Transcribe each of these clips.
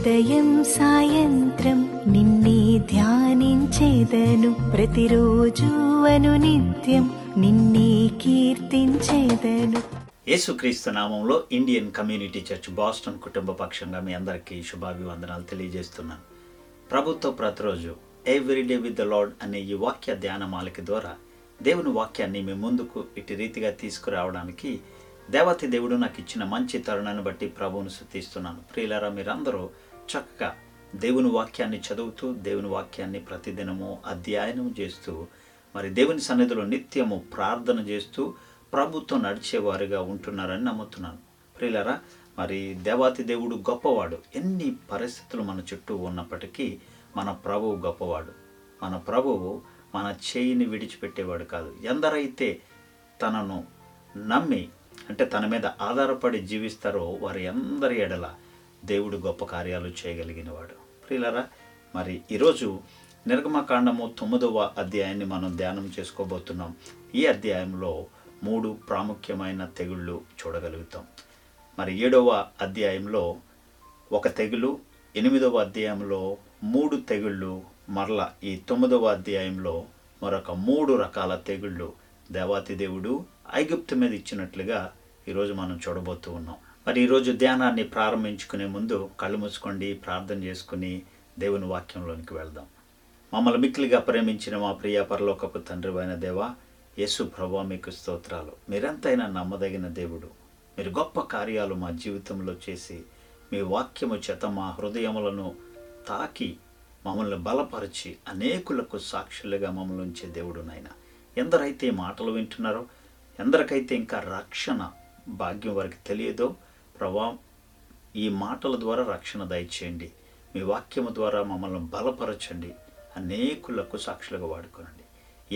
ఉదయం సాయంత్రం నిన్నే ధ్యానించేదను. ప్రతిరోజు అను నిత్యం నిన్నే కీర్తించేదను. యేసుక్రీస్తు నామంలో ఇండియన్ కమ్యూనిటీ చర్చ్ బాస్టన్ కుటుంబ పక్షంగా మీ అందరికీ శుభాభివందనాలు తెలియజేస్తున్నాను. ప్రభుత్వ ప్రతిరోజు every day with the Lord అనే ఈ వాక్య ధ్యానమాలిక ద్వారా దేవుని వాక్యాన్ని మీ ముందుకు ఇటు రీతిగా తీసుకురావడానికి దేవతి దేవుడు నాకు ఇచ్చిన మంచి తరుణాన్ని బట్టి ప్రభువును శుద్ధిస్తున్నాను ప్రియులారా మీరందరూ చక్కగా దేవుని వాక్యాన్ని చదువుతూ దేవుని వాక్యాన్ని ప్రతిదినము అధ్యయనం చేస్తూ మరి దేవుని సన్నిధిలో నిత్యము ప్రార్థన చేస్తూ ప్రభుత్వం నడిచేవారుగా ఉంటున్నారని నమ్ముతున్నాను. ప్రియులరా మరి దేవాతి దేవుడు గొప్పవాడు. ఎన్ని పరిస్థితులు మన చుట్టూ ఉన్నప్పటికీ మన ప్రభువు గొప్పవాడు. మన ప్రభువు మన చేయిని విడిచిపెట్టేవాడు కాదు. ఎందరైతే తనను నమ్మి అంటే తన మీద ఆధారపడి జీవిస్తారో వారి అందరి ఎడల దేవుడు గొప్ప కార్యాలు చేయగలిగినవాడు. ప్రియులరా మరి ఈరోజు నిర్గమకాండము తొమ్మిదవ అధ్యాయాన్ని మనం ధ్యానం చేసుకోబోతున్నాం. ఈ అధ్యాయంలో మూడు ప్రాముఖ్యమైన తెగుళ్ళు చూడగలుగుతాం. మరి ఏడవ అధ్యాయంలో ఒక తెగులు ఎనిమిదవ అధ్యాయంలో మూడు తెగుళ్ళు మరల ఈ తొమ్మిదవ అధ్యాయంలో మరొక మూడు రకాల తెగుళ్ళు దేవాతి దేవుడు ఐగుప్తు మీద ఇచ్చినట్లుగా ఈరోజు మనం చూడబోతూ ఉన్నాం. మరి ఈరోజు ధ్యానాన్ని ప్రారంభించుకునే ముందు కళ్ళు మూసుకోండి ప్రార్థన చేసుకుని దేవుని వాక్యంలోనికి వెళ్దాం. మమ్మల్ని మిక్కిలిగా ప్రేమించిన మా ప్రియ పరలోకపు తండ్రి అయిన దేవా యేసు ప్రభా మీకు స్తోత్రాలు. మీరెంతైనా నమ్మదగిన దేవుడు. మీరు గొప్ప కార్యాలు మా జీవితంలో చేసి మీ వాక్యము చేత మా హృదయములను తాకి మమ్మల్ని బలపరిచి అనేకులకు సాక్షులుగా మమ్మల్ని ఉంచే దేవుడు నాయన. ఎందరైతే మాటలు వింటున్నారో ఎందరికైతే ఇంకా రక్షణ భాగ్యం వారికి తెలియదో ప్రభా ఈ మాటల ద్వారా రక్షణ దయచేయండి. మీ వాక్యము ద్వారా మమ్మల్ని బలపరచండి. అనేకులకు సాక్షులుగా వాడుకోనండి.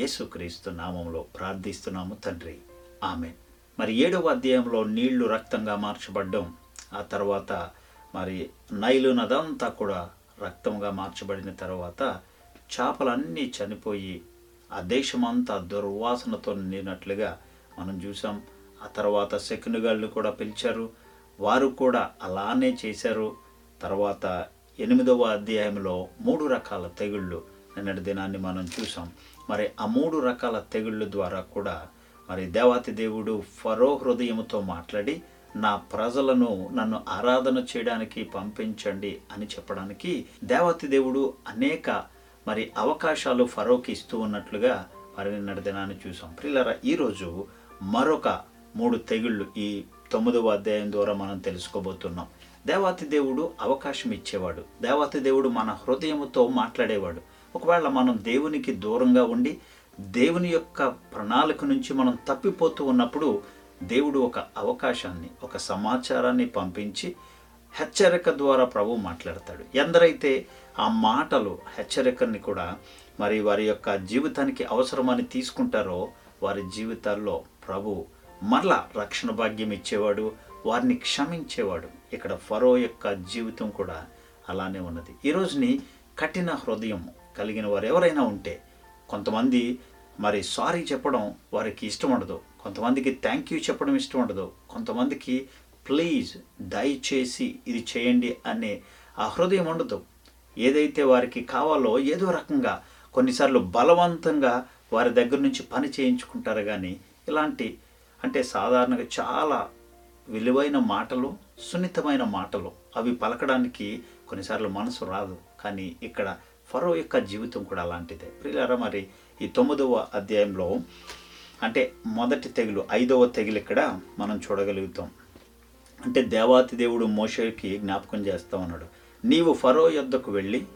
యేసుక్రీస్తు నామంలో ప్రార్థిస్తున్నాము తండ్రి. ఆమె మరి ఏడవ అధ్యాయంలో నీళ్ళు రక్తంగా మార్చబడ్డం ఆ తర్వాత మరి నైలు నదంతా కూడా రక్తంగా మార్చబడిన తర్వాత చేపలన్నీ చనిపోయి ఆ దేశమంతా దుర్వాసనతో నిండినట్లుగా మనం చూసాం. ఆ తర్వాత శకునుగాళ్ళు కూడా పిలిచారు. వారు కూడా అలానే చేశారు. తర్వాత ఎనిమిదవ అధ్యాయంలో మూడు రకాల తెగుళ్ళు నిన్నటి దినాన్ని మనం చూసాం మరి ఆ మూడు రకాల తెగుళ్ళు ద్వారా కూడా మరి దేవాతి దేవుడు ఫరో హృదయముతో మాట్లాడి నా ప్రజలను నన్ను ఆరాధన చేయడానికి పంపించండి అని చెప్పడానికి దేవాతి దేవుడు అనేక మరి అవకాశాలు ఫరోకి ఇస్తూ ఉన్నట్లుగా మరి నిన్నటి దినాన్ని చూసాం ప్రిల్లరా ఈరోజు మరొక మూడు తెగుళ్ళు ఈ తొమ్మిదవ అధ్యాయం ద్వారా మనం తెలుసుకోబోతున్నాం. దేవాతి దేవుడు అవకాశం ఇచ్చేవాడు. దేవాతి దేవుడు మన హృదయంతో మాట్లాడేవాడు. ఒకవేళ మనం దేవునికి దూరంగా ఉండి దేవుని యొక్క ప్రణాళిక నుంచి మనం తప్పిపోతూ ఉన్నప్పుడు దేవుడు ఒక అవకాశాన్ని ఒక సమాచారాన్ని పంపించి హెచ్చరిక ద్వారా ప్రభు మాట్లాడతాడు. ఎందరైతే ఆ మాటలు హెచ్చరికని కూడా మరి వారి యొక్క జీవితానికి అవసరమని తీసుకుంటారో వారి జీవితాల్లో ప్రభు మరలా రక్షణ భాగ్యం ఇచ్చేవాడు వారిని క్షమించేవాడు. ఇక్కడ ఫరో యొక్క జీవితం కూడా అలానే ఉన్నది. ఈరోజుని కఠిన హృదయం కలిగిన వారు ఎవరైనా ఉంటే కొంతమంది మరి సారీ చెప్పడం వారికి ఇష్టం ఉండదు. కొంతమందికి థ్యాంక్ యూ చెప్పడం ఇష్టం ఉండదు. కొంతమందికి ప్లీజ్ దయచేసి ఇది చేయండి అనే ఆ హృదయం ఉండదు. ఏదైతే వారికి కావాలో ఏదో రకంగా కొన్నిసార్లు బలవంతంగా వారి దగ్గర నుంచి పని చేయించుకుంటారు కానీ ఇలాంటి అంటే సాధారణంగా చాలా విలువైన మాటలు సున్నితమైన మాటలు. అవి పలకడానికి కొన్నిసార్లు మనసు రాదు. కానీ ఇక్కడ ఫరో యొక్క జీవితం కూడా అలాంటిదే. ప్రియులారా మరి ఈ తొమ్మిదవ అధ్యాయంలో అంటే మొదటి తెగులు ఐదవ తెగులు ఇక్కడ మనం చూడగలుగుతాం. అంటే దేవాతి దేవుడు మోషకి జ్ఞాపకం చేస్తా ఉన్నాడు. నీవు ఫరో యొద్దకు వెళ్ళి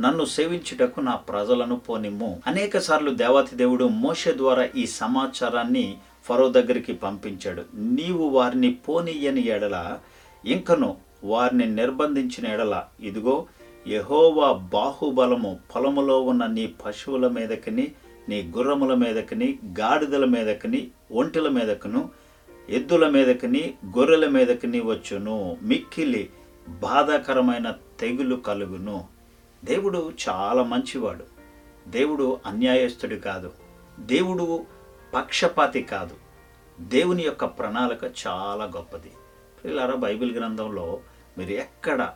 నన్ను సేవించుటకు నా ప్రజలను పోనిమ్ము. అనేక సార్లు దేవాతి దేవుడు మోష ద్వారా ఈ సమాచారాన్ని ఫరో దగ్గరికి పంపించాడు. నీవు వారిని పోనీయని ఎడల ఇంకను వారిని నిర్బంధించిన ఎడల ఇదిగో యహోవా బాహుబలము పొలములో ఉన్న నీ పశువుల మీదకిని నీ గుర్రముల మీదకిని గాడిదల మీదకిని ఒంటెల మీదకును ఎద్దుల మీదకిని గొర్రెల మీదకిని వచ్చును. మిక్కిలి బాధాకరమైన తెగులు కలుగును. దేవుడు చాలా మంచివాడు. దేవుడు అన్యాయస్తుడు కాదు. దేవుడు పక్షపాతి కాదు. దేవుని యొక్క ప్రణాళిక చాలా గొప్పది. పిల్లరా బైబిల్ గ్రంథంలో మీరు ఎక్కడ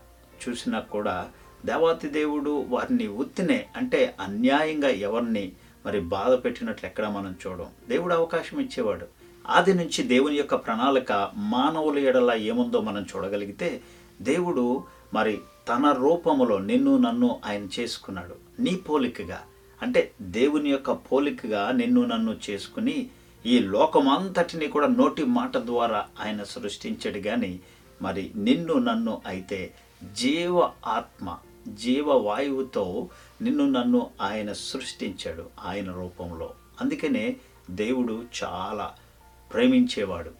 చూసినా కూడా దేవాతి దేవుడు వారిని ఉత్తినే అంటే అన్యాయంగా ఎవరిని మరి బాధ పెట్టినట్లు ఎక్కడ మనం చూడం దేవుడు అవకాశం ఇచ్చేవాడు. ఆది నుంచి దేవుని యొక్క ప్రణాళిక మానవుల ఎడల ఏముందో మనం చూడగలిగితే దేవుడు మరి తన రూపములో నిన్ను నన్ను ఆయన చేసుకున్నాడు. నీ పోలికగా అంటే దేవుని యొక్క పోలికగా నిన్ను నన్ను చేసుకుని ఈ లోకమంతటిని కూడా నోటి మాట ద్వారా ఆయన సృష్టించాడు కానీ మరి నిన్ను నన్ను అయితే జీవ ఆత్మ జీవ వాయువుతో నిన్ను నన్ను ఆయన సృష్టించాడు ఆయన రూపంలో. అందుకనే దేవుడు చాలా ప్రేమించేవాడు.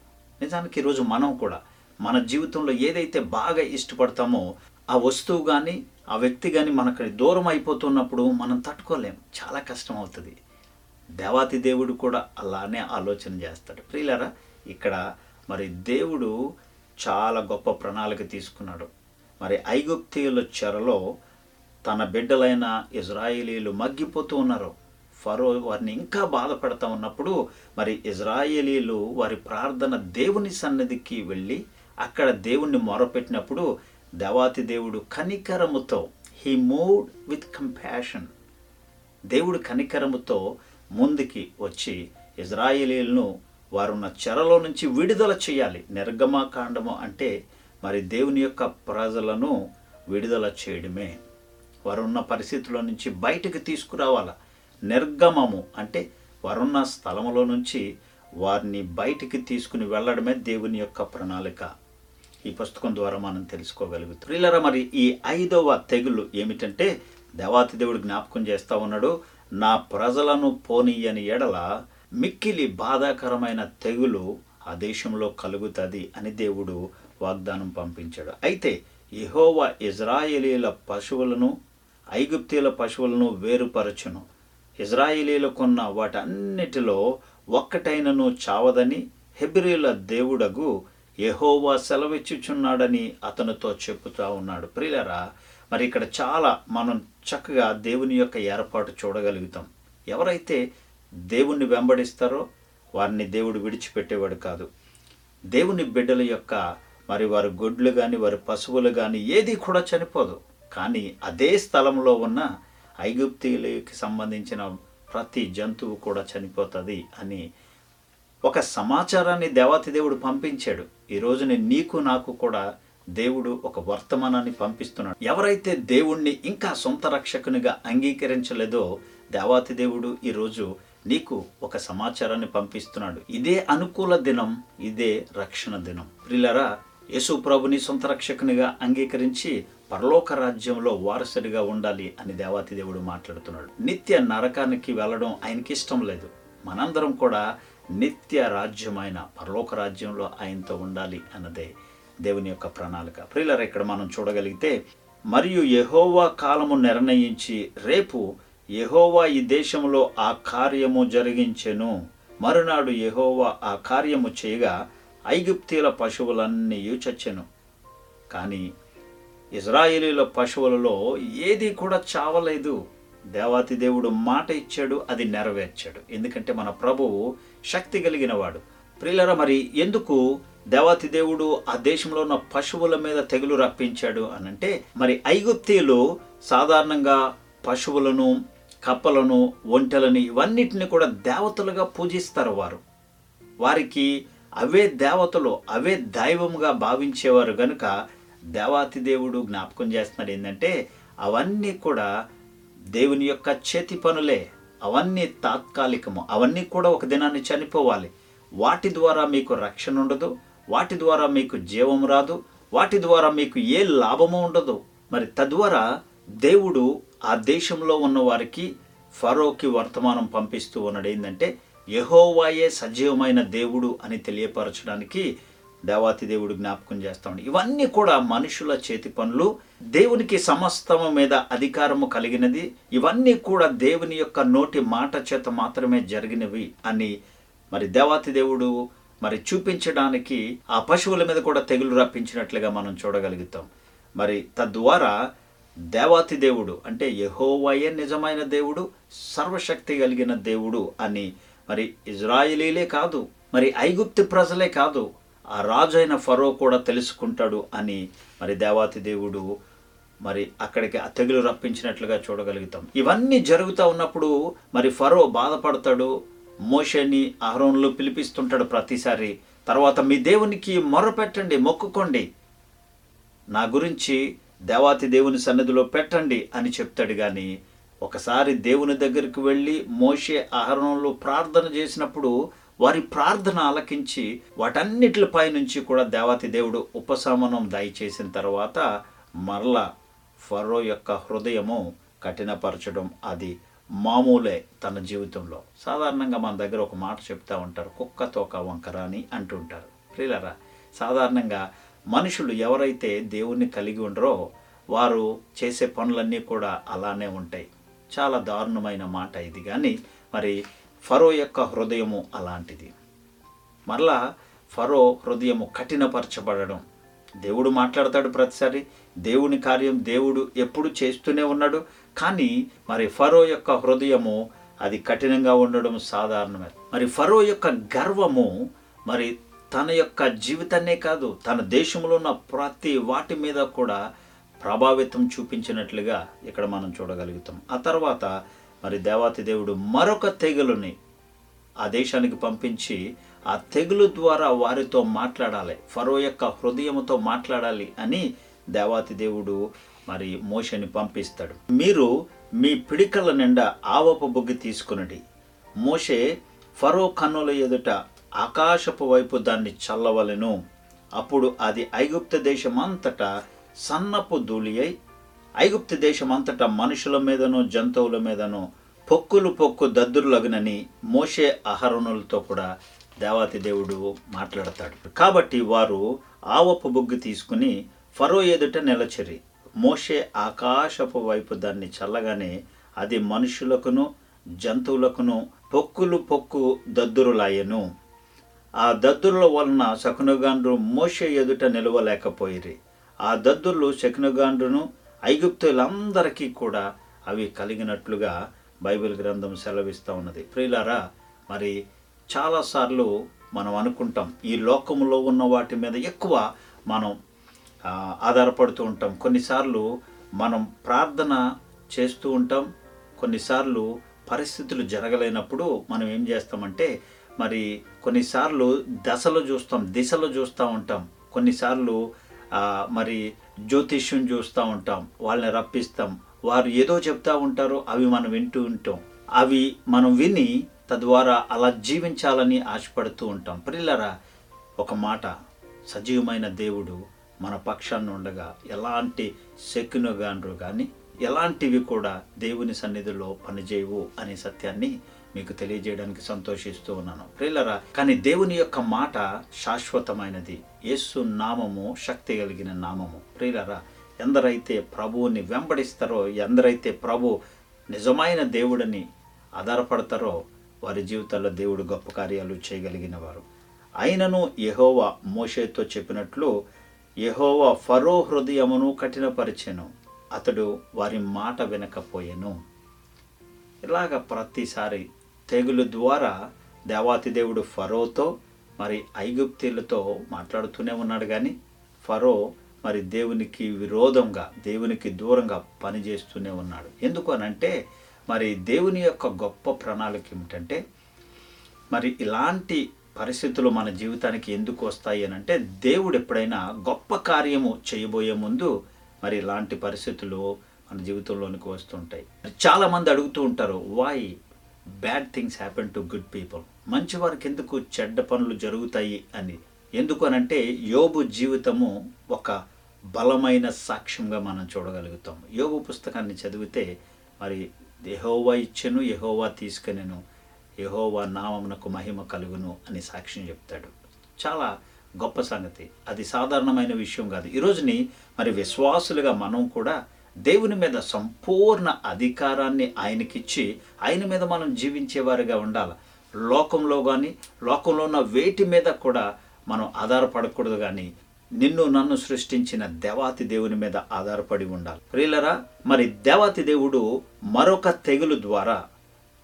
నిజానికి ఈరోజు మనం కూడా మన జీవితంలో ఏదైతే బాగా ఇష్టపడతామో ఆ వస్తువు కానీ ఆ వ్యక్తి కానీ మనకు దూరం అయిపోతున్నప్పుడు మనం తట్టుకోలేం చాలా కష్టం అవుతుంది దేవాతి దేవుడు కూడా అలానే ఆలోచన చేస్తాడు. ప్రియులరా ఇక్కడ మరి దేవుడు చాలా గొప్ప ప్రణాళిక తీసుకున్నాడు. మరి ఐగుప్తీయుల చెరలో తన బిడ్డలైన ఇజ్రాయేలీలు మగ్గిపోతూ ఉన్నారు. ఫరో వారిని ఇంకా బాధపడతా ఉన్నప్పుడు మరి ఇజ్రాయేలీలు వారి ప్రార్థన దేవుని సన్నిధికి వెళ్ళి అక్కడ దేవుణ్ణి మొరపెట్టినప్పుడు దేవాతి దేవుడు కనికరముతో హీ మూడ్ విత్ కంపాషన్ దేవుడు కనికరముతో ముందుకి వచ్చి ఇజ్రాయేలీలను వారున్న చెరలో నుంచి విడుదల చేయాలి. నిర్గమాకాండము అంటే మరి దేవుని యొక్క ప్రజలను విడుదల చేయడమే. వారున్న పరిస్థితుల నుంచి బయటకు తీసుకురావాల. నిర్గమము అంటే వారున్న స్థలములో నుంచి వారిని బయటికి తీసుకుని వెళ్ళడమే దేవుని యొక్క ప్రణాళిక. ఈ పుస్తకం ద్వారా మనం తెలుసుకోగలుగుతాం. ప్రియులరా మరి ఈ ఐదవ తెగులు ఏమిటంటే దేవాతి దేవుడు జ్ఞాపకం చేస్తూ ఉన్నాడు నా ప్రజలను పోనీయని ఎడల మిక్కిలి బాధాకరమైన తెగులు ఆ దేశంలో కలుగుతుంది అని దేవుడు వాగ్దానం పంపించాడు. అయితే యెహోవా ఇజ్రాయేలీల పశువులను ఐగుప్తీల పశువులను వేరుపరచును. ఇజ్రాయేలీలకున్న వాటన్నిటిలో ఒక్కటైనను చావదని హెబ్రియుల దేవుడగు ఎహోవా సెలవిచ్చుచున్నాడని అతనితో చెప్పుతా ఉన్నాడు. ప్రియులరా మరి ఇక్కడ చాలా మనం చక్కగా దేవుని యొక్క ఏర్పాటు చూడగలుగుతాం. ఎవరైతే దేవుణ్ణి వెంబడిస్తారో వారిని దేవుడు విడిచిపెట్టేవాడు కాదు. దేవుని బిడ్డల యొక్క మరి వారి గొడ్లు కానీ వారి పశువులు కానీ ఏది కూడా చనిపోదు. కానీ అదే స్థలంలో ఉన్న ఐగుప్తీయులకి సంబంధించిన ప్రతి జంతువు కూడా చనిపోతుంది అని ఒక సమాచారాన్ని దేవాతి దేవుడు పంపించాడు. ఈ రోజున నీకు నాకు కూడా దేవుడు ఒక వర్తమానాన్ని పంపిస్తున్నాడు. ఎవరైతే దేవుణ్ణి ఇంకా సొంత రక్షకునిగా అంగీకరించలేదో దేవాతి దేవుడు ఈరోజు నీకు ఒక సమాచారాన్ని పంపిస్తున్నాడు. ఇదే అనుకూల దినం ఇదే రక్షణ దినం. ప్రిలరా యేసు ప్రభుని సొంత రక్షకునిగా అంగీకరించి పరలోక రాజ్యంలో వారసుడిగా ఉండాలి అని దేవాతి దేవుడు మాట్లాడుతున్నాడు. నిత్య నరకానికి వెళ్ళడం ఆయనకి ఇష్టం లేదు. మనందరం కూడా నిత్య రాజ్యమైన పరలోక రాజ్యంలో ఆయనతో ఉండాలి అన్నదే దేవుని యొక్క ప్రణాళిక. ప్రియులర్ ఇక్కడ మనం చూడగలిగితే మరియు యహోవా కాలము నిర్ణయించి రేపు యహోవా ఈ దేశంలో ఆ కార్యము జరిగించెను. మరునాడు యహోవా ఆ కార్యము చేయగా ఐగుప్తీల పశువులన్నీ చచ్చెను. కానీ ఇజ్రాయేలీల పశువులలో ఏది కూడా చావలేదు. దేవాతి దేవుడు మాట ఇచ్చాడు అది నెరవేర్చాడు. ఎందుకంటే మన ప్రభువు శక్తి కలిగిన వాడు ప్రియులరా మరి ఎందుకు దేవాతి దేవుడు ఆ దేశంలో ఉన్న పశువుల మీద తెగులు రప్పించాడు అనంటే మరి ఐగుప్తీయులు సాధారణంగా పశువులను కప్పలను ఒంటెలని ఇవన్నిటిని కూడా దేవతలుగా పూజిస్తారు వారు. వారికి అవే దేవతలు అవే దైవముగా భావించేవారు గనుక దేవాతి దేవుడు జ్ఞాపకం చేస్తున్నాడు ఏంటంటే అవన్నీ కూడా దేవుని యొక్క చేతి పనులే. అవన్నీ తాత్కాలికము. అవన్నీ కూడా ఒక దినాన్ని చనిపోవాలి. వాటి ద్వారా మీకు రక్షణ ఉండదు. వాటి ద్వారా మీకు జీవం రాదు. వాటి ద్వారా మీకు ఏ లాభము ఉండదు. మరి తద్వారా దేవుడు ఆ దేశంలో ఉన్న వారికి ఫరోకి వర్తమానం పంపిస్తూ ఉన్నాడు. ఏంటంటే యహోవాయే సజీవమైన దేవుడు అని తెలియపరచడానికి దేవాతి దేవుడు జ్ఞాపకం చేస్తాడు ఇవన్నీ కూడా మనుషుల చేతి పనులు. దేవునికి సమస్తము మీద అధికారము కలిగినది. ఇవన్నీ కూడా దేవుని యొక్క నోటి మాట చేత మాత్రమే జరిగినవి అని మరి దేవాతి దేవుడు మరి చూపించడానికి ఆ పశువుల మీద కూడా తెగులు రప్పించినట్లుగా మనం చూడగలుగుతాం. మరి తద్వారా దేవాతి దేవుడు అంటే యహోవయే నిజమైన దేవుడు సర్వశక్తి కలిగిన దేవుడు అని మరి ఇజ్రాయిలీలే కాదు మరి ఐగుప్తి ప్రజలే కాదు ఆ రాజు అయిన ఫరో కూడా తెలుసుకుంటాడు అని మరి దేవాతి దేవుడు మరి అక్కడికి ఆ తెగులు రప్పించినట్లుగా చూడగలుగుతాం. ఇవన్నీ జరుగుతూ ఉన్నప్పుడు మరి ఫరో బాధపడతాడు. మోషేని అహరోన్లు పిలిపిస్తుంటాడు ప్రతిసారి. తర్వాత మీ దేవునికి మొరపెట్టండి మొక్కుకోండి. నా గురించి దేవాతి దేవుని సన్నిధిలో పెట్టండి అని చెప్తాడు కానీ ఒకసారి దేవుని దగ్గరికి వెళ్ళి మోషే ఆహరణంలో ప్రార్థన చేసినప్పుడు వారి ప్రార్థన ఆలకించి వాటన్నిటిపై నుంచి కూడా దేవాతి దేవుడు ఉపశమనం దయచేసిన తర్వాత మరల ఫరో యొక్క హృదయము కఠినపరచడం అది మామూలే తన జీవితంలో. సాధారణంగా మన దగ్గర ఒక మాట చెప్తా ఉంటారు కుక్క తోక వంకర అని అంటుంటారు ప్రియులరా సాధారణంగా మనుషులు ఎవరైతే దేవుణ్ణి కలిగి ఉండరో వారు చేసే పనులన్నీ కూడా అలానే ఉంటాయి. చాలా దారుణమైన మాట ఇది. కానీ మరి ఫరో యొక్క హృదయము అలాంటిది. మరలా ఫరో హృదయము కఠినపరచబడడం. దేవుడు మాట్లాడతాడు ప్రతిసారి దేవుని కార్యం దేవుడు ఎప్పుడు చేస్తూనే ఉన్నాడు కానీ మరి ఫరో యొక్క హృదయము అది కఠినంగా ఉండడం సాధారణమే. మరి ఫరో యొక్క గర్వము మరి తన యొక్క జీవితాన్నే కాదు తన దేశంలో ఉన్న ప్రతి వాటి మీద కూడా ప్రభావితం చూపించినట్లుగా ఇక్కడ మనం చూడగలుగుతాం. ఆ తర్వాత మరి దేవాతి దేవుడు మరొక తెగులుని ఆ దేశానికి పంపించి ఆ తెగులు ద్వారా వారితో మాట్లాడాలి. ఫరో యొక్క హృదయముతో మాట్లాడాలి అని దేవాతి దేవుడు మరి మోషని పంపిస్తాడు. మీరు మీ పిడికల నిండా ఆవపు బొగ్గి తీసుకునండి. మోషే ఫరో కన్నుల ఎదుట ఆకాశపు వైపు దాన్ని చల్లవలెను. అప్పుడు అది ఐగుప్త దేశమంతటా సన్నపు ధూళి అయి ఐగుప్తు దేశమంతటా మనుషుల మీదను జంతువుల మీదను పొక్కులు పొక్కు దద్దురులగునని మోషే అహరణులతో కూడా దేవాతి దేవుడు మాట్లాడతాడు. కాబట్టి వారు ఆవపు బొగ్గు తీసుకుని ఫరో ఎదుట నిలచరి. మోషే ఆకాశపు వైపు దాన్ని చల్లగానే అది మనుషులకును జంతువులకును పొక్కులు పొక్కు దద్దురులాయెను. ఆ దద్దుర్ల వలన శకునగాండ్రు మోషే ఎదుట నిలవలేకపోయిరి. ఆ దద్దుర్లు శకునగాండ్రును ఐగుప్తులందరికీ కూడా అవి కలిగినట్లుగా బైబిల్ గ్రంథం సెలవిస్తూ ఉన్నది. ప్రియులారా మరి చాలాసార్లు మనం అనుకుంటాం ఈ లోకంలో ఉన్న వాటి మీద ఎక్కువ మనం ఆధారపడుతూ ఉంటాం. కొన్నిసార్లు మనం ప్రార్థన చేస్తూ ఉంటాం కొన్నిసార్లు పరిస్థితులు జరగలేనప్పుడు మనం ఏం చేస్తామంటే మరి కొన్నిసార్లు దశలు చూస్తాం దిశలు చూస్తూ ఉంటాం. కొన్నిసార్లు మరి జ్యోతిష్యం చూస్తూ ఉంటాం వాళ్ళని రప్పిస్తాం. వారు ఏదో చెప్తా ఉంటారో అవి మనం వింటూ ఉంటాం. అవి మనం విని తద్వారా అలా జీవించాలని ఆశపడుతూ ఉంటాం. ప్రిల్లరా ఒక మాట. సజీవమైన దేవుడు మన పక్షాన్ని ఉండగా ఎలాంటి శకునుగాండ్రు కానీ ఎలాంటివి కూడా దేవుని సన్నిధిలో పనిచేయవు అనే సత్యాన్ని మీకు తెలియజేయడానికి సంతోషిస్తూ ఉన్నాను. ప్రియులరా కానీ దేవుని యొక్క మాట శాశ్వతమైనది. యేసు నామము శక్తి కలిగిన నామము. ప్రియులరా ఎందరైతే ప్రభువుని వెంబడిస్తారో ఎందరైతే ప్రభు నిజమైన దేవుడని ఆధారపడతారో వారి జీవితాల్లో దేవుడు గొప్ప కార్యాలు చేయగలిగిన వారు. అయినను యహోవా మోషేతో చెప్పినట్లు యహోవా ఫరో హృదయమును కఠినపరిచెను. అతడు వారి మాట వినకపోయెను. ఇలాగ ప్రతిసారి తెగులు ద్వారా దేవాతి దేవుడు ఫరోతో మరి ఐగుప్తీలతో మాట్లాడుతూనే ఉన్నాడు కానీ ఫరో మరి దేవునికి విరోధంగా దేవునికి దూరంగా పనిచేస్తూనే ఉన్నాడు. ఎందుకు అనంటే మరి దేవుని యొక్క గొప్ప ప్రణాళిక ఏమిటంటే మరి ఇలాంటి పరిస్థితులు మన జీవితానికి ఎందుకు వస్తాయి అని అంటే దేవుడు ఎప్పుడైనా గొప్ప కార్యము చేయబోయే ముందు మరి ఇలాంటి పరిస్థితులు మన జీవితంలోనికి వస్తుంటాయి చాలామంది అడుగుతూ ఉంటారు why bad things happen to good people మంచి వారికి ఎందుకు చెడ్డ పనులు జరుగుతాయి అని. ఎందుకు అనంటే యోబు జీవితము ఒక బలమైన సాక్ష్యంగా మనం చూడగలుగుతాం యోబు పుస్తకాన్ని చదివితే మరి ఎహోవా ఇచ్చెను ఎహోవా తీసుకెనెను ఎహోవా నామమునకు మహిమ కలుగును అని సాక్ష్యం చెప్తాడు. చాలా గొప్ప సంగతి. అది సాధారణమైన విషయం కాదు. ఈరోజుని మరి విశ్వాసులుగా మనం కూడా దేవుని మీద సంపూర్ణ అధికారాన్ని ఆయనకిచ్చి ఆయన మీద మనం జీవించేవారిగా ఉండాలి. లోకంలో కానీ లోకంలో ఉన్న వేటి మీద కూడా మనం ఆధారపడకూడదు కానీ నిన్ను నన్ను సృష్టించిన దేవాతి దేవుని మీద ఆధారపడి ఉండాలి. ప్రియులరా మరి దేవాతి దేవుడు మరొక తెగులు ద్వారా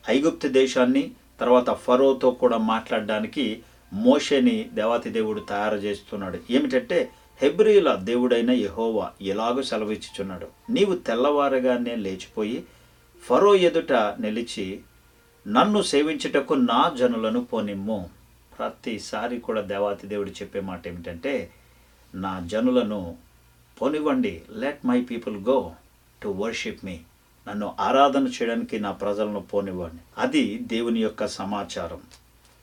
ఐగుప్తు దేశాన్ని తర్వాత ఫరోతో కూడా మాట్లాడడానికి మోషేని దేవాతి దేవుడు తయారు చేస్తున్నాడు. ఏమిటంటే హెబ్రియుల దేవుడైన యహోవా ఎలాగూ సెలవిచ్చుచున్నాడు. నీవు తెల్లవారగానే లేచిపోయి ఫరో ఎదుట నిలిచి నన్ను సేవించుటకు నా జనులను పోనిమ్ము. ప్రతిసారి కూడా దేవాతి దేవుడు చెప్పే మాట ఏమిటంటే నా జనులను పోనివ్వండి. Let my people go to worship మీ నన్ను ఆరాధన చేయడానికి నా ప్రజలను పోనివ్వండి. అది దేవుని యొక్క సమాచారం.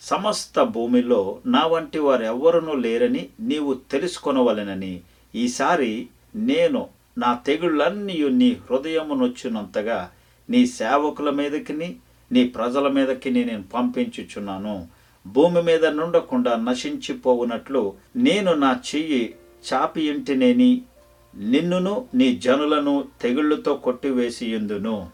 సమస్త భూమిలో నా వంటి వారు లేరని నీవు తెలుసుకొనవలెనని. ఈసారి నేను నా తెగుళ్ళన్నీ నీ హృదయమునొచ్చినంతగా నీ సేవకుల మీదకిని నీ ప్రజల మీదకి నేను పంపించుచున్నాను. భూమి మీద నుండకుండా నశించిపోవునట్లు నేను నా చెయ్యి చాపి ఇంటినేని నిన్నును నీ జనులను తెగుళ్ళతో కొట్టివేసియుందును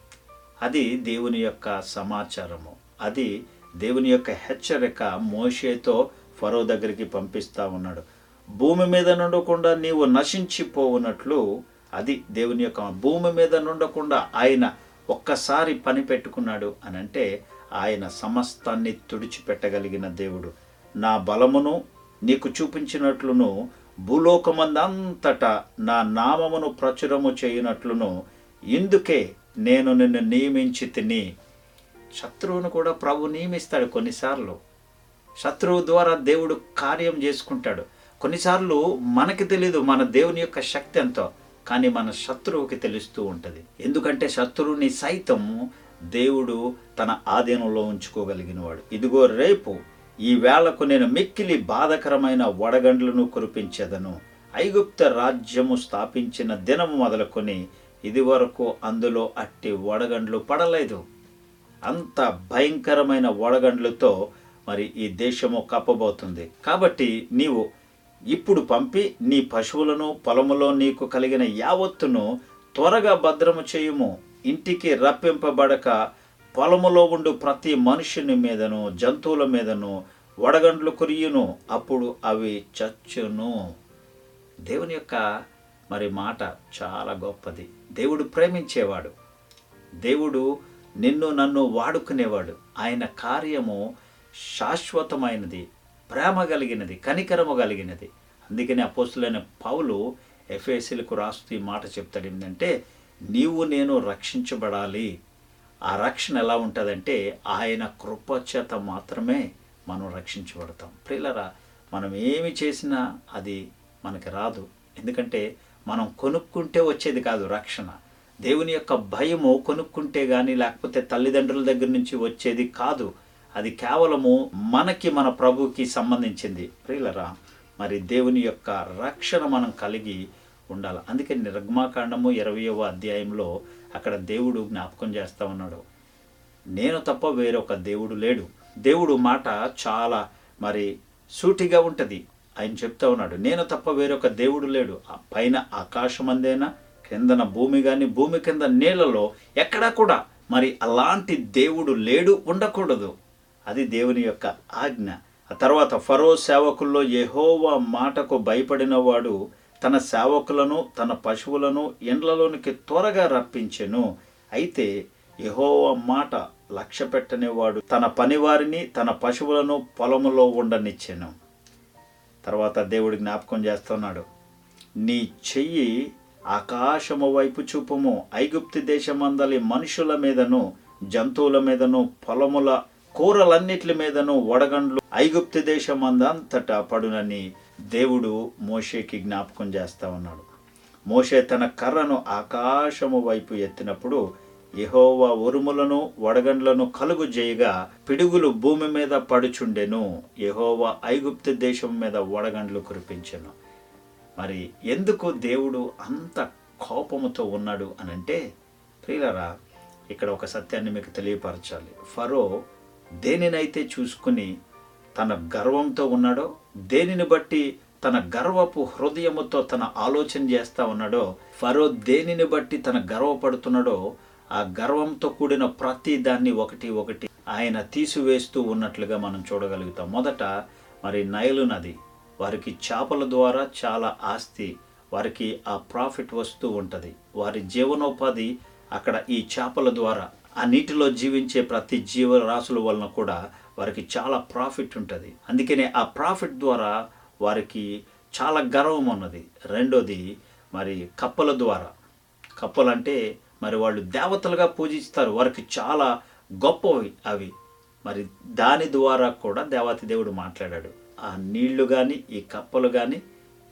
అది దేవుని యొక్క సమాచారము. అది దేవుని యొక్క హెచ్చరిక మోషేతో ఫరో దగ్గరికి పంపిస్తా ఉన్నాడు. భూమి మీద నుండకుండా నీవు నశించిపోవునట్లు అది దేవుని యొక్క భూమి మీద నుండకుండా ఆయన ఒక్కసారి పని పెట్టుకున్నాడు అని అంటే ఆయన సమస్తాన్ని తుడిచిపెట్టగలిగిన దేవుడు. నా బలమును నీకు చూపించినట్లును భూలోకమందంతటా నా నామమును ప్రచురము చేయునట్లును ఇందుకే నేను నిన్ను నియమించి తిని శత్రువును కూడా ప్రభు నియమిస్తాడు కొన్నిసార్లు. శత్రువు ద్వారా దేవుడు కార్యం చేసుకుంటాడు. కొన్నిసార్లు మనకి తెలీదు మన దేవుని యొక్క శక్తి ఎంతో కానీ మన శత్రువుకి తెలుస్తూ ఉంటుంది. ఎందుకంటే శత్రువుని సైతం దేవుడు తన ఆధీనంలో ఉంచుకోగలిగినవాడు. ఇదిగో రేపు ఈ వేళకు నేను మిక్కిలి బాధకరమైన వడగండ్లను కురిపించేదను. ఐగుప్త రాజ్యము స్థాపించిన దినము మొదలుకొని ఇది వరకు అందులో అట్టి వడగండ్లు పడలేదు. అంత భయంకరమైన వడగండ్లతో మరి ఈ దేశము కప్పబోతుంది. కాబట్టి నీవు ఇప్పుడు పంపి నీ పశువులను పొలములో నీకు కలిగిన యావత్తును త్వరగా భద్రము చేయుము. ఇంటికి రప్పింపబడక పొలములో ఉండు ప్రతి మనుషుని మీదను జంతువుల మీదను వడగండ్లు కురియును. అప్పుడు అవి చచ్చును. దేవుని యొక్క మరి మాట చాలా గొప్పది. దేవుడు ప్రేమించేవాడు. దేవుడు నిన్ను నన్ను వాడుకునేవాడు. ఆయన కార్యము శాశ్వతమైనది ప్రేమ కలిగినది కనికరము కలిగినది. అందుకని అపోస్తులైన పౌలు ఎఫ్ఎస్సీలకు రాస్తూ ఈ మాట చెప్తాడు. ఏంటంటే నీవు నేను రక్షించబడాలి. ఆ రక్షణ ఎలా ఉంటుందంటే ఆయన కృపచేత మాత్రమే మనం రక్షించబడతాం. ప్రియులరా మనం ఏమి చేసినా అది మనకి రాదు. ఎందుకంటే మనం కొనుక్కుంటే వచ్చేది కాదు రక్షణ. దేవుని యొక్క భయము కొనుక్కుంటే కానీ లేకపోతే తల్లిదండ్రుల దగ్గర నుంచి వచ్చేది కాదు. అది కేవలము మనకి మన ప్రభుకి సంబంధించింది. ప్రియులరా మరి దేవుని యొక్క రక్షణ మనం కలిగి ఉండాలి. అందుకే నిర్గమాకాండము ఇరవయవ అధ్యాయంలో అక్కడ దేవుడు జ్ఞాపకం చేస్తూ ఉన్నాడు. నేను తప్ప వేరొక దేవుడు లేడు. దేవుడు మాట చాలా మరి సూటిగా ఉంటుంది. ఆయన చెప్తా ఉన్నాడు నేను తప్ప వేరొక దేవుడు లేడు. పైన ఆకాశం అందేనా కిందన భూమి కానీ భూమి కింద నీళ్ళలో ఎక్కడా కూడా మరి అలాంటి దేవుడు లేడు ఉండకూడదు. అది దేవుని యొక్క ఆజ్ఞ. ఆ తర్వాత ఫరో సేవకుల్లో ఎహోవా మాటకు భయపడినవాడు తన సేవకులను తన పశువులను ఇండ్లలోనికి త్వరగా రప్పించెను. అయితే ఎహోవా మాట లక్ష్య పెట్టనివాడు తన పనివారిని తన పశువులను పొలములో ఉండనిచ్చెను. తర్వాత దేవుడు జ్ఞాపకం చేస్తున్నాడు నీ చెయ్యి ఆకాశము వైపు చూపుము ఐగుప్తి దేశమందలి మనుషుల మీదను జంతువుల మీదను పొలముల కూరలన్నిటి మీదను వడగండ్లు ఐగుప్తి దేశమందంతటా పడునని దేవుడు మోషేకి జ్ఞాపకం చేస్తా ఉన్నాడు. మోషే తన కర్రను ఆకాశము వైపు ఎత్తినప్పుడు యెహోవా ఉరుములను వడగండ్లను కలుగు చేయగా పిడుగులు భూమి మీద పడుచుండెను. ఎహోవా ఐగుప్తు దేశం మీద వడగండ్లు కురిపించెను. మరి ఎందుకు దేవుడు అంత కోపముతో ఉన్నాడు అని అంటే ప్రియులరా ఇక్కడ ఒక సత్యాన్ని మీకు తెలియపరచాలి. ఫరో దేనినైతే చూసుకుని తన గర్వంతో ఉన్నాడో దేనిని బట్టి తన గర్వపు హృదయముతో తన ఆలోచన చేస్తూ ఉన్నాడో ఫరో దేనిని బట్టి తన గర్వపడుతున్నాడో ఆ గర్వంతో కూడిన ప్రతి దాన్ని ఒకటి ఒకటి ఆయన తీసివేస్తూ ఉన్నట్లుగా మనం చూడగలుగుతాం. మొదట మరి నైలు నది. వారికి చేపల ద్వారా చాలా ఆస్తి వారికి ఆ ప్రాఫిట్ వస్తూ ఉంటుంది. వారి జీవనోపాధి అక్కడ ఈ చేపల ద్వారా ఆ నీటిలో జీవించే ప్రతి జీవరాశుల వలన కూడా వారికి చాలా ప్రాఫిట్ ఉంటుంది. అందుకనే ఆ ప్రాఫిట్ ద్వారా వారికి చాలా గర్వం ఉన్నది. రెండోది మరి కప్పల ద్వారా. కప్పలు అంటే మరి వాళ్ళు దేవతలుగా పూజిస్తారు. వారికి చాలా గొప్పవి అవి. మరి దాని ద్వారా కూడా దేవాతి దేవుడు మాట్లాడాడు. ఆ నీళ్ళు కానీ ఈ కప్పలు కానీ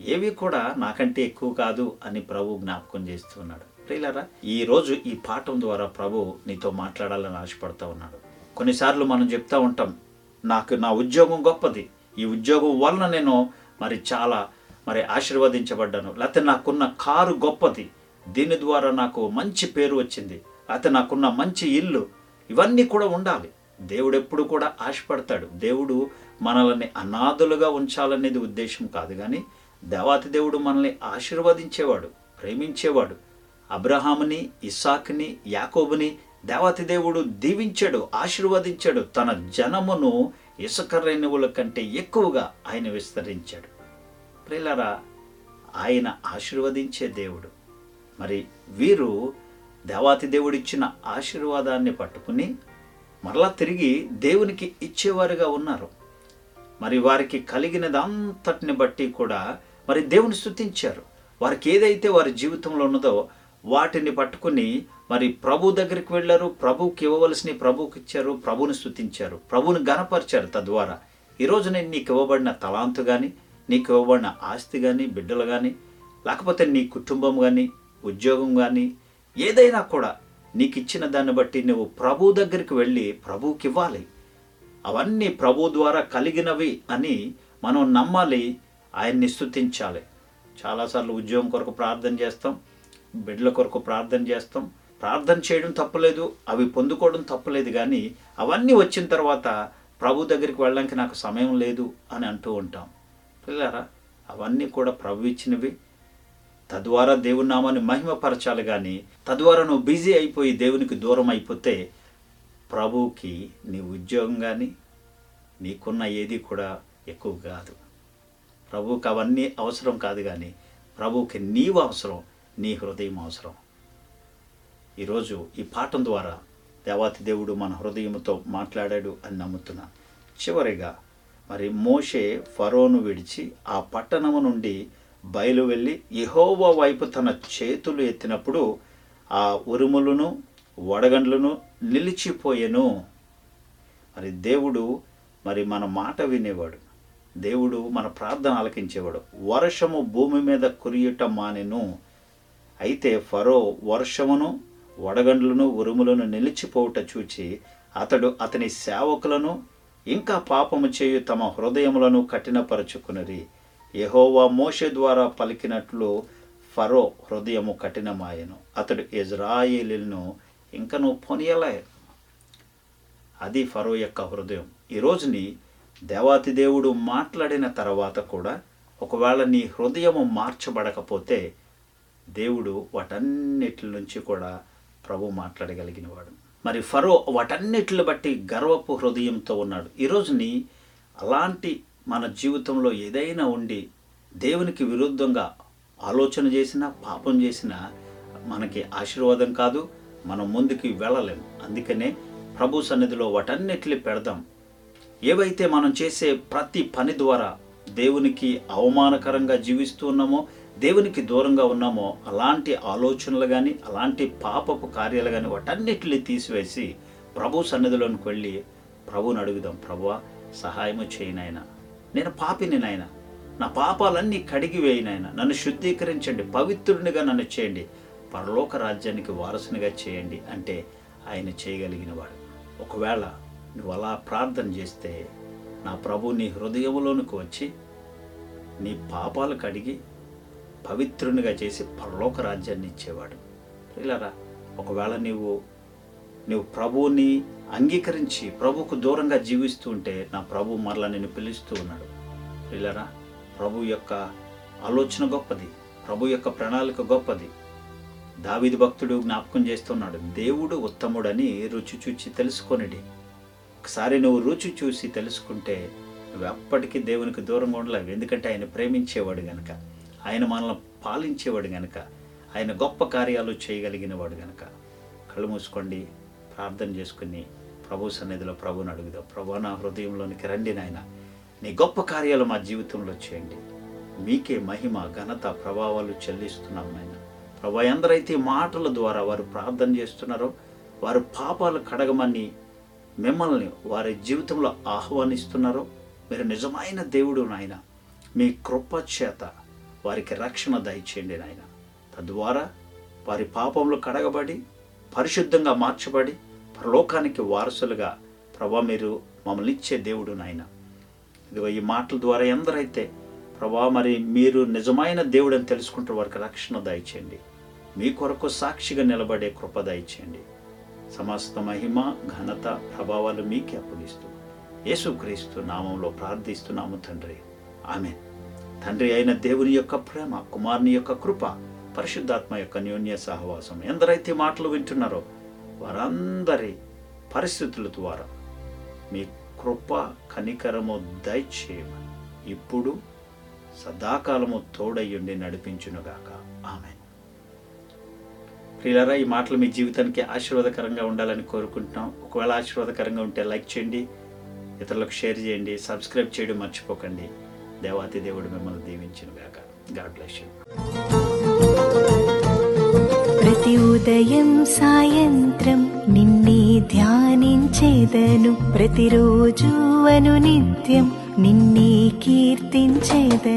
ఏవి కూడా నాకంటే ఎక్కువ కాదు అని ప్రభు జ్ఞాపకం చేస్తున్నాడు ప్రియులరా ఈరోజు ఈ పాఠం ద్వారా ప్రభు నీతో మాట్లాడాలని ఆశపడుతూ ఉన్నాడు. కొన్నిసార్లు మనం చెప్తా ఉంటాం నాకు నా ఉద్యోగం గొప్పది. ఈ ఉద్యోగం వలన నేను మరి చాలా మరి ఆశీర్వదించబడ్డాను. లేకపోతే నాకున్న కారు గొప్పది. దీని ద్వారా నాకు మంచి పేరు వచ్చింది. లేకపోతే నాకున్న మంచి ఇల్లు. ఇవన్నీ కూడా ఉండాలి. దేవుడు ఎప్పుడు కూడా ఆశపడతాడు. దేవుడు మనల్ని అనాథులుగా ఉంచాలనేది ఉద్దేశం కాదు కానీ దేవాతి దేవుడు మనల్ని ఆశీర్వదించేవాడు ప్రేమించేవాడు. అబ్రహాముని ఇసాక్ని యాకోబుని దేవాతి దేవుడు దీవించాడు ఆశీర్వదించాడు. తన జనమును ఇసుక రేణువుల కంటే ఎక్కువగా ఆయన విస్తరించాడు. ప్రిలరా ఆయన ఆశీర్వదించే దేవుడు. మరి వీరు దేవాతి దేవుడిచ్చిన ఆశీర్వాదాన్ని పట్టుకుని మరలా తిరిగి దేవునికి ఇచ్చేవారుగా ఉన్నారు. మరి వారికి కలిగినదంతటిని బట్టి కూడా మరి దేవుని స్థుతించారు వారికి ఏదైతే వారి జీవితంలో ఉన్నదో వాటిని పట్టుకుని మరి ప్రభు దగ్గరికి వెళ్ళారు ప్రభుకి ఇవ్వవలసిన ప్రభుకి ఇచ్చారు ప్రభుని స్థుతించారు ప్రభుని గనపరిచారు తద్వారా. ఈరోజు నేను నీకు ఇవ్వబడిన తలాంతు కానీ నీకు ఇవ్వబడిన ఆస్తి కానీ బిడ్డలు కానీ లేకపోతే నీ కుటుంబం కానీ ఉద్యోగం కానీ ఏదైనా కూడా నీకు ఇచ్చిన దాన్ని బట్టి నువ్వు ప్రభు దగ్గరికి వెళ్ళి ప్రభువుకి ఇవ్వాలి. అవన్నీ ప్రభు ద్వారా కలిగినవి అని మనం నమ్మాలి ఆయన్ని స్థుతించాలి చాలాసార్లు ఉద్యోగం కొరకు ప్రార్థన చేస్తాం బిడ్డల కొరకు ప్రార్థన చేస్తాం. ప్రార్థన చేయడం తప్పలేదు అవి పొందుకోవడం తప్పలేదు కానీ అవన్నీ వచ్చిన తర్వాత ప్రభు దగ్గరికి వెళ్ళడానికి నాకు సమయం లేదు అని అంటూ ఉంటాం. పిల్లరా అవన్నీ కూడా ప్రభు ఇచ్చినవి. తద్వారా దేవుని నామాన్ని మహిమపరచాలి కానీ తద్వారా నువ్వు బిజీ అయిపోయి దేవునికి దూరం అయిపోతే ప్రభువుకి నీ ఉద్యోగం కానీ నీకున్న ఏది కూడా ఎక్కువ కాదు. ప్రభువుకి అవన్నీ అవసరం కాదు కానీ ప్రభువుకి నీవు అవసరం నీ హృదయం అవసరం. ఈరోజు ఈ పాఠం ద్వారా దేవాతి దేవుడు మన హృదయంతో మాట్లాడాడు అని నమ్ముతున్నాను. చివరిగా మరి మోషే ఫరోను విడిచి ఆ పట్టణము నుండి బయలు వెళ్ళి యెహోవా వైపు తన చేతులు ఎత్తినప్పుడు ఆ ఉరుములను వడగండ్లను నిలిచిపోయెను. మరి దేవుడు మరి మన మాట వినేవాడు. దేవుడు మన ప్రార్థన ఆలకించేవాడు. వర్షము భూమి మీద కురియుట మానెను. అయితే ఫరో వర్షమును వడగండ్లను ఉరుములను నిలిచిపోవుట చూచి అతడు అతని సేవకులను ఇంకా పాపము చేయు తమ హృదయములను కఠినపరుచుకున్నది యహోవా మోషే ద్వారా పలికినట్లు ఫరో హృదయము కఠినమాయను. అతడు ఇజ్రాయేలీలను ఇంకా నువ్వు పోనీయలే. అది ఫరో యొక్క హృదయం. ఈరోజుని దేవాతి దేవుడు మాట్లాడిన తర్వాత కూడా ఒకవేళ నీ హృదయము మార్చబడకపోతే దేవుడు వాటన్నిటి నుంచి కూడా ప్రభు మాట్లాడగలిగినవాడు. మరి ఫరో వాటన్నిటిని బట్టి గర్వపు హృదయంతో ఉన్నాడు. ఈరోజుని అలాంటి మన జీవితంలో ఏదైనా ఉండి దేవునికి విరుద్ధంగా ఆలోచన చేసినా పాపం చేసినా మనకి ఆశీర్వాదం కాదు మనం ముందుకు వెళ్ళలేము అందుకనే ప్రభు సన్నిధిలో వాటన్నిటిని పెడదాం. ఏవైతే మనం చేసే ప్రతి పని ద్వారా దేవునికి అవమానకరంగా జీవిస్తూ ఉన్నామో దేవునికి దూరంగా ఉన్నామో అలాంటి ఆలోచనలు కానీ అలాంటి పాపపు కార్యాలు కానీ వాటన్నిటిని తీసివేసి ప్రభు సన్నిధిలోనికి వెళ్ళి ప్రభుని అడుగుదాం. ప్రభువా సహాయము చేయనైనా నేను పాపిని నాయన. నా పాపాలన్నీ కడిగివేయినాయన నన్ను శుద్ధీకరించండి. పవిత్రునిగా నన్ను చేయండి. పరలోక రాజ్యానికి వారసునిగా చేయండి అంటే ఆయన చేయగలిగిన వాడు ఒకవేళ నువ్వు అలా ప్రార్థన చేస్తే నా ప్రభు నీ హృదయంలోనికి వచ్చి నీ పాపాలు కడిగి పవిత్రునిగా చేసి పరలోక రాజ్యాన్ని ఇచ్చేవాడు. ఇలారా ఒకవేళ నీవు నువ్వు ప్రభువుని అంగీకరించి ప్రభుకు దూరంగా జీవిస్తూ ఉంటే నా ప్రభు మరలా నేను పిలుస్తూ ఉన్నాడు. ఇలారా ప్రభు యొక్క ఆలోచన గొప్పది ప్రభు యొక్క ప్రణాళిక గొప్పది. దావిది భక్తుడు జ్ఞాపకం చేస్తున్నాడు దేవుడు ఉత్తముడని రుచి చూచి తెలుసుకొనిడి. ఒకసారి నువ్వు రుచి చూసి తెలుసుకుంటే నువ్వు ఎప్పటికీ దేవునికి దూరంగా ఉండలేవు. ఎందుకంటే ఆయన ప్రేమించేవాడు గనక ఆయన మనల్ని పాలించేవాడు గనక ఆయన గొప్ప కార్యాలు చేయగలిగిన వాడు గనక. కళ్ళు మూసుకోండి ప్రార్థన చేసుకుని ప్రభు సన్నిధిలో ప్రభుని అడుగుదాం. ప్రభు నా హృదయంలోనికి రండి నాయన. నీ గొప్ప కార్యాలు మా జీవితంలో చేయండి. మీకే మహిమ ఘనత ప్రభావాలు చెల్లిస్తున్నాం నాయన. ప్రభా ఎందరైతే మాటల ద్వారా వారు ప్రార్థన చేస్తున్నారో వారు పాపాలు కడగమని మిమ్మల్ని వారి జీవితంలో ఆహ్వానిస్తున్నారో మీరు నిజమైన దేవుడు నాయన. మీ కృప చేత వారికి రక్షణ దయచేయండి నాయన. తద్వారా వారి పాపంలో కడగబడి పరిశుద్ధంగా మార్చబడి పరలోకానికి వారసులుగా ప్రభా మీరు మమ్మల్ని ఇచ్చే దేవుడు నాయన. ఇదిగో ఈ మాటల ద్వారా ఎందరైతే ప్రభా మరి మీరు నిజమైన దేవుడు అని తెలుసుకుంటే వారికి రక్షణ దయచేయండి. మీ కొరకు సాక్షిగా నిలబడే కృప దయచేయండి. సమస్త మహిమ ఘనత ప్రభావాలు మీకే అప్పగిస్తూ యేసుక్రీస్తు నామంలో ప్రార్థిస్తున్నాము తండ్రి. ఆమె తండ్రి అయిన దేవుని యొక్క ప్రేమ కుమారుని యొక్క కృప పరిశుద్ధాత్మ యొక్క న్యోన్య సహవాసం ఎందరైతే మాటలు వింటున్నారో వారందరి పరిస్థితుల ద్వారా మీ కృప కనికరము దయచేయమని ఇప్పుడు సదాకాలము తోడయ్యుండి నడిపించునుగాక. ఆమె ప్రియులరా ఈ మాటలు మీ జీవితానికి ఆశీర్వాదకరంగా ఉండాలని కోరుకుంటున్నాం. ఒకవేళ ఆశీర్వాదకరంగా ఉంటే లైక్ చేయండి ఇతరులకు షేర్ చేయండి సబ్స్క్రైబ్ చేయడం మర్చిపోకండి. దేవాతి దేవుడు మిమ్మల్ని దీవించునుగాక. God bless you. ప్రతి ఉదయం సాయంత్రం నిన్నే ధ్యానించేదను. ప్రతిరోజు అను నిత్యం నిన్నే కీర్తించేదను.